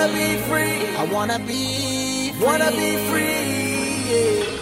wanna be free. I wanna be. Free. Wanna be free. Yeah.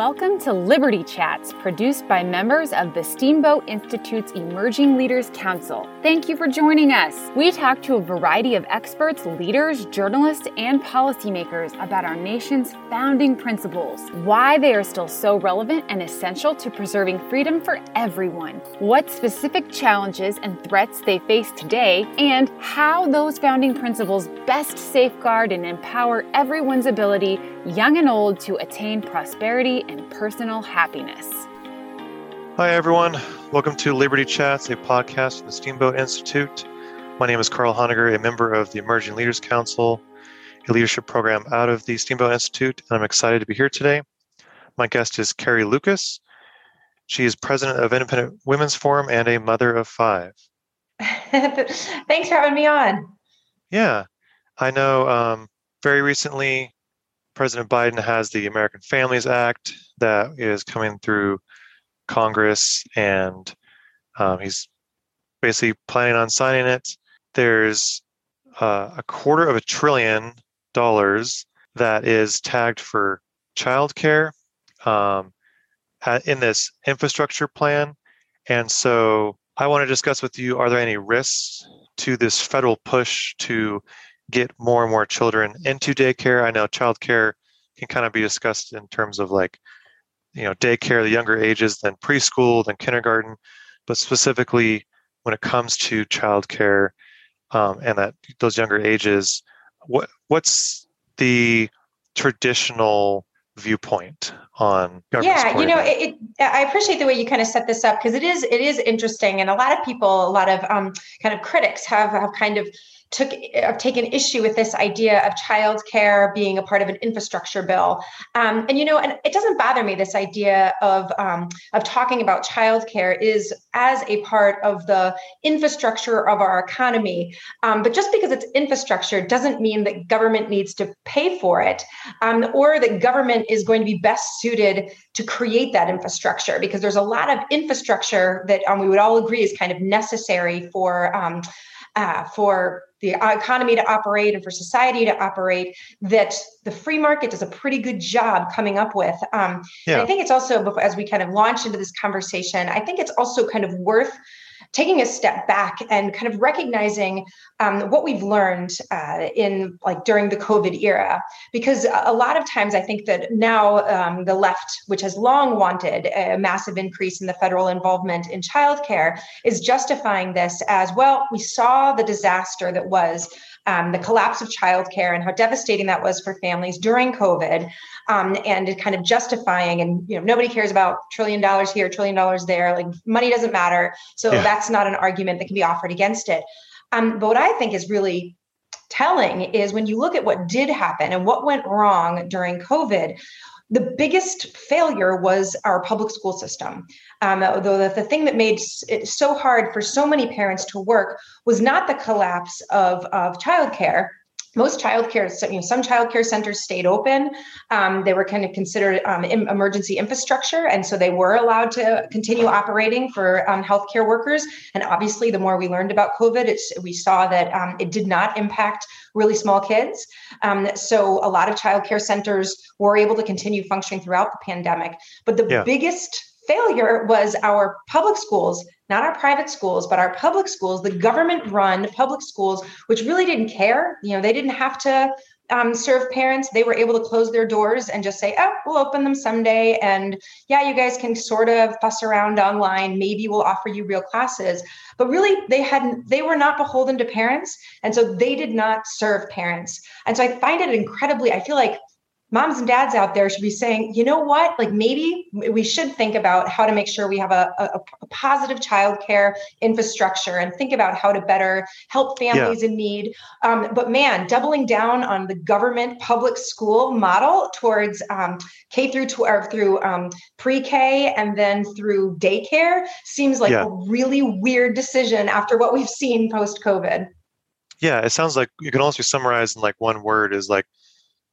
Welcome to Liberty Chats, produced by members of the Steamboat Institute's Emerging Leaders Council. Thank you for joining us. We talk to a variety of experts, leaders, journalists, and policymakers about our nation's founding principles, why they are still so relevant and essential to preserving freedom for everyone, what specific challenges and threats they face today, and how those founding principles best safeguard and empower everyone's ability, young and old, to attain prosperity and personal happiness. Hi, everyone. Welcome to Liberty Chats, a podcast from the Steamboat Institute. My name is Carl Honegger, a member of the Emerging Leaders Council, a leadership program out of the Steamboat Institute, and I'm excited to be here today. My guest is Carrie Lukas. She is president of Independent Women's Forum and a mother of five. Thanks for having me on. Yeah, I know um, very recently President Biden has the American Families Act that is coming through Congress, and um, he's basically planning on signing it. There's uh, a quarter of a trillion dollars that is tagged for childcare um, in this infrastructure plan. And so I want to discuss with you are there any risks to this federal push to get more and more children into daycare. I know childcare can kind of be discussed in terms of like, you know, daycare, the younger ages, then preschool, then kindergarten, but specifically when it comes to childcare um, and that those younger ages, what what's the traditional viewpoint on yeah you know it, it, i appreciate the way you kind of set this up because it is it is interesting and a lot of people a lot of um, kind of critics have have kind of took have taken issue with this idea of childcare being a part of an infrastructure bill. Um, and you know, and it doesn't bother me this idea of um, of talking about childcare is as a part of the infrastructure of our economy. Um, but just because it's infrastructure doesn't mean that government needs to pay for it, um, or that government is going to be best suited to create that infrastructure. Because there's a lot of infrastructure that um, we would all agree is kind of necessary for um, uh, for the economy to operate and for society to operate that the free market does a pretty good job coming up with. Um, yeah. I think it's also, as we kind of launch into this conversation, I think it's also kind of worth taking a step back and kind of recognizing um, what we've learned uh, in like during the COVID era, because a lot of times I think that now um, the left, which has long wanted a massive increase in the federal involvement in childcare, is justifying this as well. We saw the disaster that was um, the collapse of childcare and how devastating that was for families during COVID, um, and kind of justifying and you know nobody cares about trillion dollars here, trillion dollars there, like money doesn't matter. So yeah. that's not an argument that can be offered against it. Um, but what I think is really telling is when you look at what did happen and what went wrong during COVID, the biggest failure was our public school system. Um, though the, the thing that made it so hard for so many parents to work was not the collapse of, of childcare, most childcare, you know, some childcare centers stayed open. Um, they were kind of considered um, emergency infrastructure, and so they were allowed to continue operating for um, healthcare workers. And obviously, the more we learned about COVID, we saw that um, it did not impact really small kids. Um, so a lot of childcare centers were able to continue functioning throughout the pandemic. But the yeah. biggest failure was our public schools not our private schools, but our public schools, the government run public schools, which really didn't care. You know, they didn't have to um, serve parents. They were able to close their doors and just say, oh, we'll open them someday. And yeah, you guys can sort of fuss around online. Maybe we'll offer you real classes. But really, they hadn't, they were not beholden to parents. And so they did not serve parents. And so I find it incredibly, I feel like moms and dads out there should be saying, you know what, like maybe we should think about how to make sure we have a, a, a positive childcare infrastructure and think about how to better help families yeah. in need. Um, but man, doubling down on the government public school model towards um, K through tw- or through um, pre-K and then through daycare seems like yeah. a really weird decision after what we've seen post-COVID. Yeah, it sounds like you can also summarize in like one word is like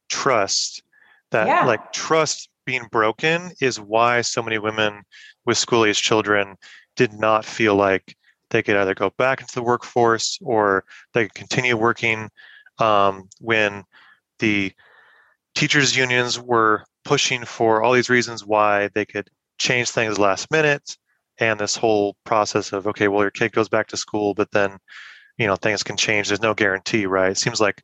trust that yeah. like trust being broken is why so many women with school age children did not feel like they could either go back into the workforce or they could continue working um, when the teachers unions were pushing for all these reasons why they could change things last minute and this whole process of okay well your kid goes back to school but then you know things can change there's no guarantee right it seems like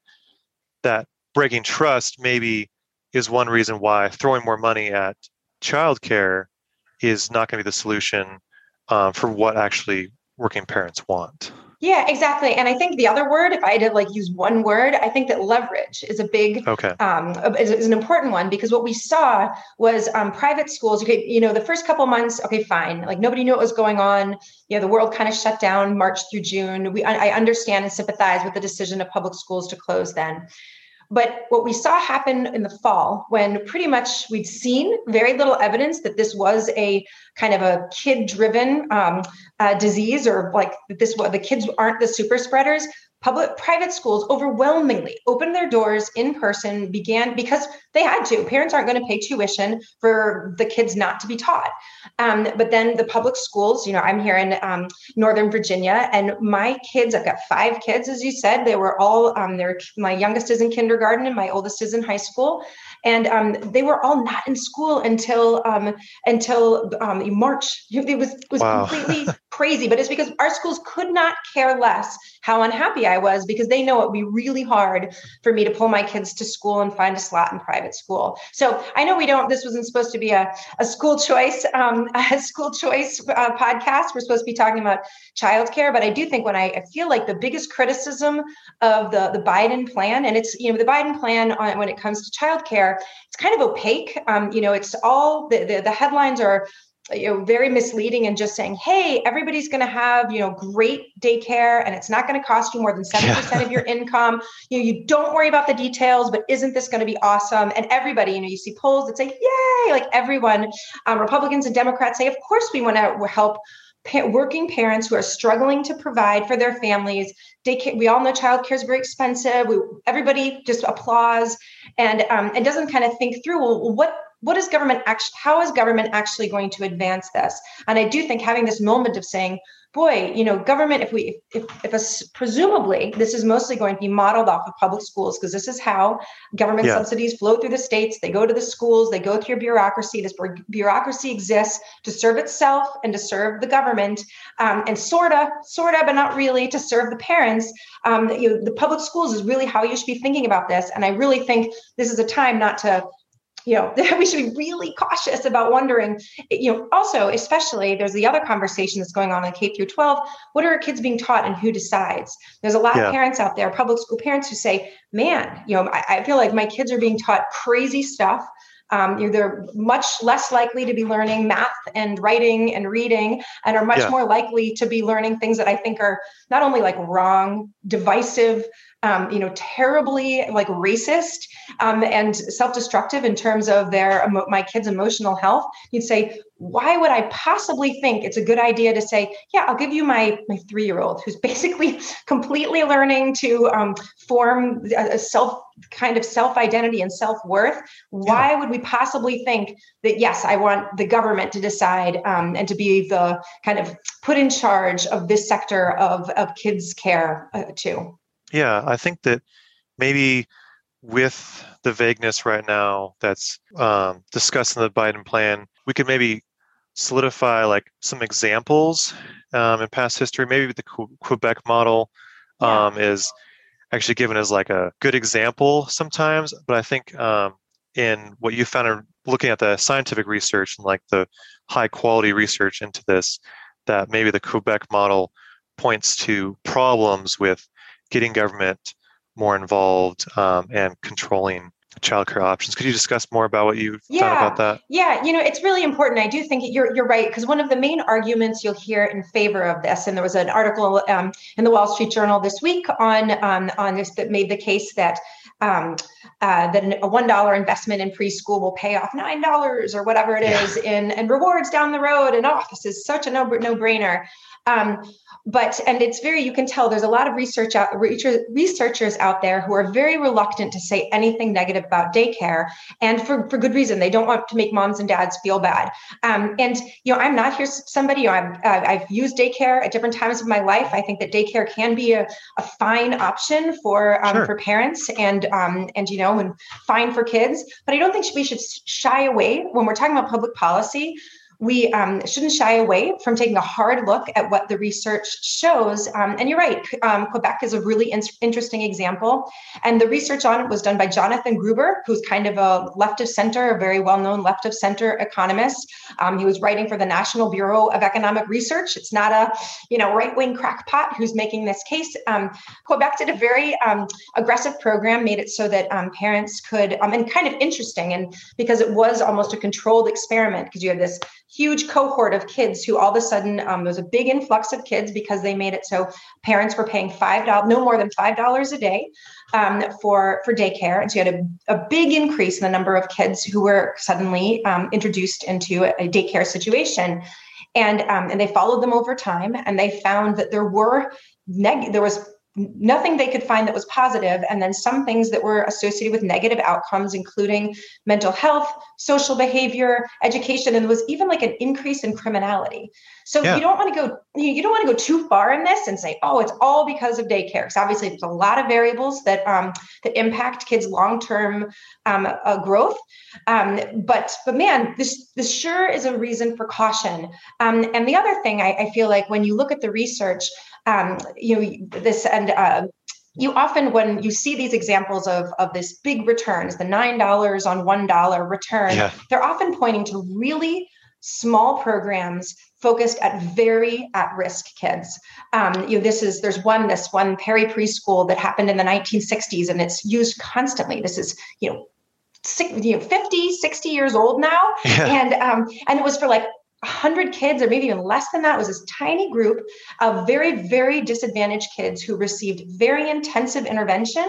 that breaking trust maybe is one reason why throwing more money at childcare is not going to be the solution um, for what actually working parents want. Yeah, exactly. And I think the other word, if I had to like use one word, I think that leverage is a big, okay, um, is, is an important one because what we saw was um, private schools. Okay, you know, the first couple months, okay, fine, like nobody knew what was going on. You know, the world kind of shut down March through June. We, I understand and sympathize with the decision of public schools to close then. But what we saw happen in the fall, when pretty much we'd seen very little evidence that this was a kind of a kid driven um, uh, disease or like this, the kids aren't the super spreaders, public private schools overwhelmingly opened their doors in person began because they had to parents aren't going to pay tuition for the kids not to be taught um, but then the public schools you know i'm here in um, northern virginia and my kids i've got five kids as you said they were all um, they're my youngest is in kindergarten and my oldest is in high school and um, they were all not in school until um, until um, March. It was it was wow. completely crazy, but it's because our schools could not care less how unhappy I was because they know it would be really hard for me to pull my kids to school and find a slot in private school. So I know we don't. This wasn't supposed to be a, a school choice um, a school choice uh, podcast. We're supposed to be talking about childcare, but I do think when I, I feel like the biggest criticism of the the Biden plan, and it's you know the Biden plan on, when it comes to childcare, it's kind of opaque. Um, you know, it's all the, the, the headlines are you know very misleading and just saying hey everybody's going to have you know great daycare and it's not going to cost you more than 7% yeah. of your income. You know you don't worry about the details but isn't this going to be awesome? And everybody you know you see polls that say yay like everyone um, republicans and democrats say of course we want to help pa- working parents who are struggling to provide for their families. Daycare we all know childcare is very expensive. We, everybody just applauds and um, and doesn't kind of think through well what what is government actually how is government actually going to advance this? And i do think having this moment of saying boy you know government if we if, if a, presumably this is mostly going to be modeled off of public schools because this is how government yeah. subsidies flow through the states. They go to the schools they go through bureaucracy. This bureaucracy exists to serve itself and to serve the government um, and sorta sorta but not really to serve the parents. Um, you know, the public schools is really how you should be thinking about this and i really think this is a time not to you know we should be really cautious about wondering you know also especially there's the other conversation that's going on in k through 12 what are our kids being taught and who decides there's a lot yeah. of parents out there public school parents who say man you know I, I feel like my kids are being taught crazy stuff um, you know, they're much less likely to be learning math and writing and reading and are much yeah. more likely to be learning things that i think are not only like wrong divisive um, you know, terribly like racist um, and self-destructive in terms of their my kids' emotional health, you'd say, why would I possibly think it's a good idea to say, yeah, I'll give you my my three-year-old who's basically completely learning to um, form a, self kind of self-identity and self-worth. Why yeah. would we possibly think that yes, I want the government to decide um, and to be the kind of put in charge of this sector of of kids' care uh, too? Yeah, I think that maybe with the vagueness right now that's um, discussed in the Biden plan, we could maybe solidify like some examples um, in past history. Maybe the Quebec model um, yeah. is actually given as like a good example sometimes, but I think um, in what you found in looking at the scientific research and like the high quality research into this, that maybe the Quebec model points to problems with getting government more involved um, and controlling childcare options. Could you discuss more about what you've yeah, done about that? Yeah, you know, it's really important. I do think you're you're right because one of the main arguments you'll hear in favor of this, and there was an article um, in the Wall Street Journal this week on um, on this that made the case that um, uh, that a one dollar investment in preschool will pay off nine dollars or whatever it is yeah. in and rewards down the road. And oh, this is such a no no brainer. Um, but and it's very you can tell there's a lot of research out researchers out there who are very reluctant to say anything negative about daycare and for, for good reason they don't want to make moms and dads feel bad um, and you know i'm not here somebody you know, I'm, uh, i've used daycare at different times of my life i think that daycare can be a, a fine option for um, sure. for parents and um, and you know and fine for kids but i don't think we should shy away when we're talking about public policy we um, shouldn't shy away from taking a hard look at what the research shows. Um, and you're right, um, Quebec is a really in- interesting example. And the research on it was done by Jonathan Gruber, who's kind of a left of center, a very well known left of center economist. Um, he was writing for the National Bureau of Economic Research. It's not a you know right wing crackpot who's making this case. Um, Quebec did a very um, aggressive program, made it so that parents could, and kind of interesting, and because it was almost a controlled experiment, because you had this huge cohort of kids who all of a sudden um, there was a big influx of kids because they made it so parents were paying five dollars, no more than five dollars a day um, for for daycare, and so you had a, a big increase in the number of kids who were suddenly um, introduced into a, a daycare situation. And, um, and they followed them over time and they found that there were neg- there was nothing they could find that was positive. And then some things that were associated with negative outcomes including mental health social behavior education and there was even like an increase in criminality. So yeah. you don't want to go you don't want to go too far in this and say oh it's all because of daycare. Because obviously there's a lot of variables that um, that impact kids long-term um, uh, growth. Um, but but man this this sure is a reason for caution. Um, and the other thing I, I feel like when you look at the research um, you know this and uh, you often when you see these examples of of this big returns the nine dollars on one dollar return yeah. they're often pointing to really small programs focused at very at-risk kids um, you know this is there's one this one perry preschool that happened in the 1960s and it's used constantly this is you know you know 50 60 years old now yeah. and um, and it was for like 100 kids or maybe even less than that was this tiny group of very very disadvantaged kids who received very intensive intervention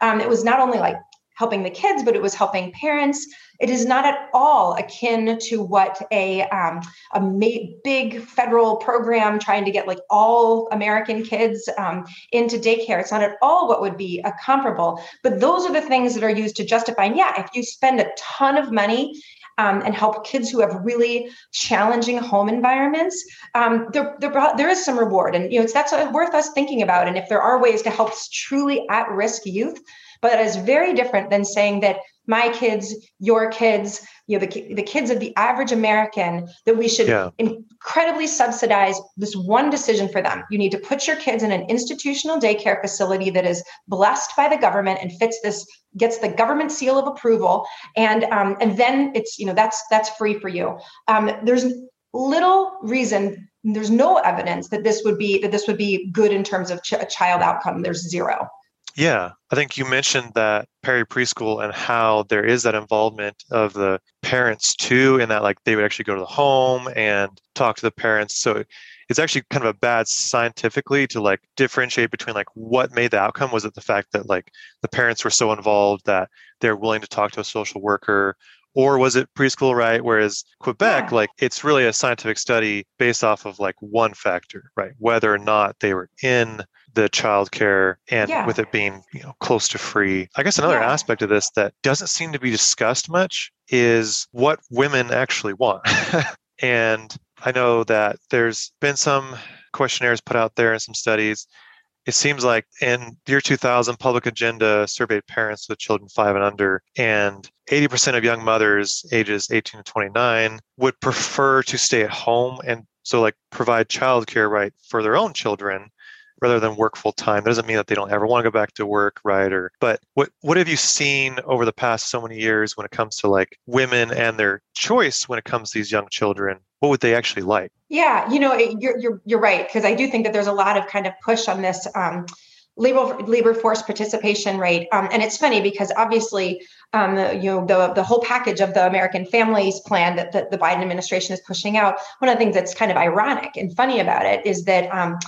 um, it was not only like helping the kids but it was helping parents it is not at all akin to what a, um, a ma- big federal program trying to get like all American kids um, into daycare. It's not at all what would be a comparable. But those are the things that are used to justify. And yeah, if you spend a ton of money um, and help kids who have really challenging home environments, um, there, there, there is some reward. And you know, it's, that's worth us thinking about. And if there are ways to help truly at-risk youth, but is very different than saying that my kids, your kids, you know, the, the kids of the average American, that we should yeah. incredibly subsidize this one decision for them. You need to put your kids in an institutional daycare facility that is blessed by the government and fits this, gets the government seal of approval, and um, and then it's you know that's that's free for you. Um, there's little reason there's no evidence that this would be that this would be good in terms of ch- child outcome there's zero yeah, I think you mentioned that Perry preschool and how there is that involvement of the parents too, in that like they would actually go to the home and talk to the parents. So it's actually kind of a bad scientifically to like differentiate between like what made the outcome. Was it the fact that like the parents were so involved that they're willing to talk to a social worker? Or was it preschool, right? Whereas Quebec, yeah. like it's really a scientific study based off of like one factor, right? Whether or not they were in the childcare and yeah. with it being you know close to free. I guess another yeah. aspect of this that doesn't seem to be discussed much is what women actually want. and I know that there's been some questionnaires put out there and some studies. It seems like in the year 2000, Public Agenda surveyed parents with children five and under, and 80% of young mothers ages 18 to 29 would prefer to stay at home and so like provide childcare right for their own children rather than work full time. That doesn't mean that they don't ever want to go back to work, right? Or but what what have you seen over the past so many years when it comes to like women and their choice when it comes to these young children? What would they actually like? Yeah, you know, you're you're you're right because I do think that there's a lot of kind of push on this. Um, labor labor force participation rate um, and it's funny because obviously um, you know the the whole package of the American Families Plan that, that the Biden administration is pushing out. One of the things that's kind of ironic and funny about it is that um,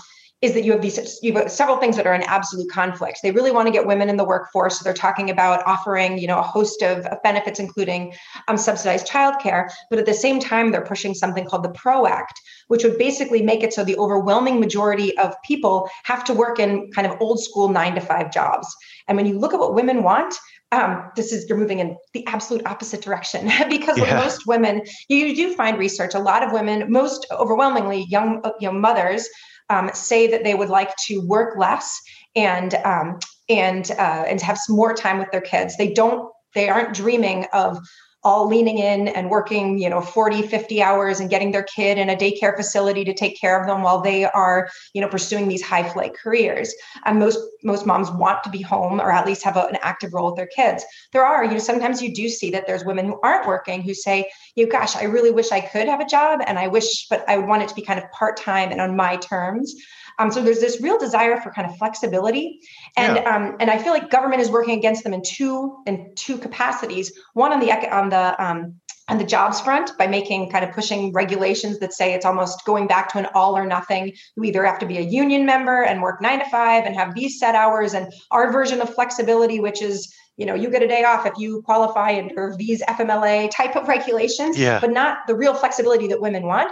is that you have these you have several things that are in absolute conflict. They really want to get women in the workforce, so they're talking about offering you know a host of, benefits, including um, subsidized childcare. But at the same time, they're pushing something called the PRO Act, which would basically make it so the overwhelming majority of people have to work in kind of old school nine to five jobs. And when you look at what women want, um, this is you're moving in the absolute opposite direction because yeah. most women you, you, do find research a lot of women most overwhelmingly young young mothers um, say that they would like to work less and um, and uh, and have some more time with their kids. They don't. They aren't dreaming of all leaning in and working you know 40 50 hours and getting their kid in a daycare facility to take care of them while they are you know pursuing these high flight careers. And most most moms want to be home or at least have a, an active role with their kids. There are you know sometimes you do see that there's women who aren't working who say you know gosh i really wish i could have a job and i wish but i would want it to be kind of part-time and on my terms um, so there's this real desire for kind of flexibility, and yeah. um, and I feel like government is working against them in two in two capacities. One on the on the um, on the jobs front by making kind of pushing regulations that say it's almost going back to an all or nothing. You either have to be a union member and work nine to five and have these set hours, and our version of flexibility, which is you know you get a day off if you qualify under these FMLA type of regulations, yeah. but not the real flexibility that women want.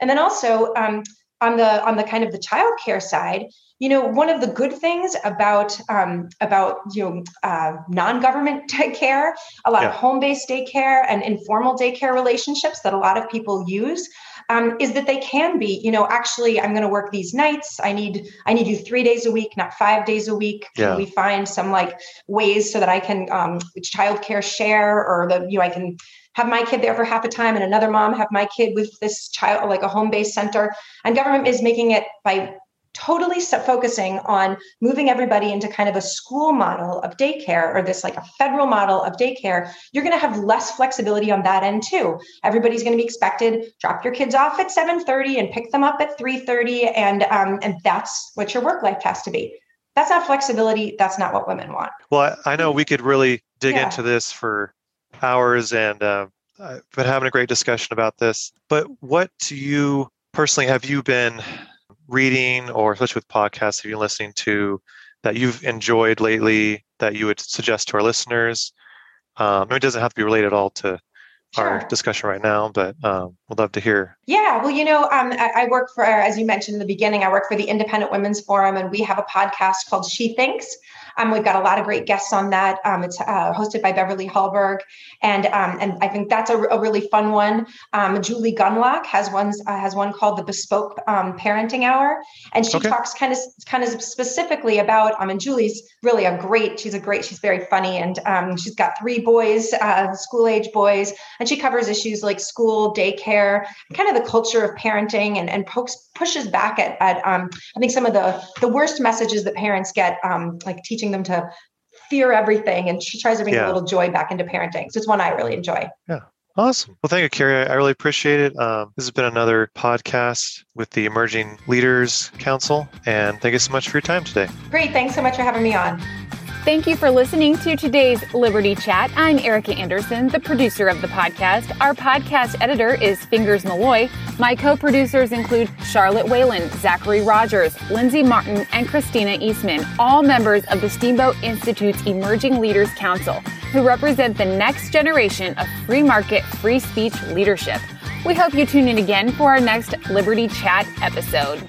And then also um, on the on the kind of the childcare side, you know, one of the good things about um, about you know uh, non-government care, a lot yeah. of home-based daycare and informal daycare relationships that a lot of people use. Um, is that they can be, you know, actually, I'm going to work these nights. I need, I need you three days a week, not five days a week. Yeah. Can we find some like ways so that I can um, childcare share, or the, you know, I can have my kid there for half a time and another mom have my kid with this child like a home-based center and government is making it by totally focusing on moving everybody into kind of a school model of daycare or this like a federal model of daycare you're going to have less flexibility on that end too everybody's going to be expected drop your kids off at 7.30 and pick them up at 3.30 and um, and that's what your work life has to be that's not flexibility that's not what women want well i, I know we could really dig yeah. into this for hours and uh, I've been having a great discussion about this. But what do you personally have you been reading or especially with podcasts have you been listening to that you've enjoyed lately that you would suggest to our listeners? Um, it doesn't have to be related at all to sure. our discussion right now, but um, we'd love to hear. Yeah, well, you know, um, I, I, work for, as you mentioned in the beginning, I work for the Independent Women's Forum, and we have a podcast called She Thinks. Um, we've got a lot of great guests on that. Um, it's uh, hosted by Beverly Hallberg, and um, and I think that's a, a really fun one. Um, Julie Gunlock has one uh, has one called the Bespoke um, Parenting Hour, and she okay. talks kind of kind of specifically about. I mean, Julie's really a great. She's a great. She's very funny, and um, she's got three boys, uh, school age boys, and she covers issues like school, daycare, kind of the culture of parenting, and and pokes pushes back at at I think some of the the worst messages that parents get, like teaching teaching them to fear everything and she tries to bring yeah. a little joy back into parenting so it's one i really enjoy yeah Awesome. Well, thank you, Carrie. I really appreciate it. Um, this has been another podcast with the Emerging Leaders Council, and thank you so much for your time today. Great. Thanks so much for having me on. Thank you for listening to today's Liberty Chat. I'm Erica Anderson, the producer of the podcast. Our podcast editor is Fingers Malloy. My co producers include Charlotte Whalen, Zachary Rogers, Lindsay Martin, and Christina Eastman, all members of the Steamboat Institute's Emerging Leaders Council, who represent the next generation of free market, free speech leadership. We hope you tune in again for our next Liberty Chat episode.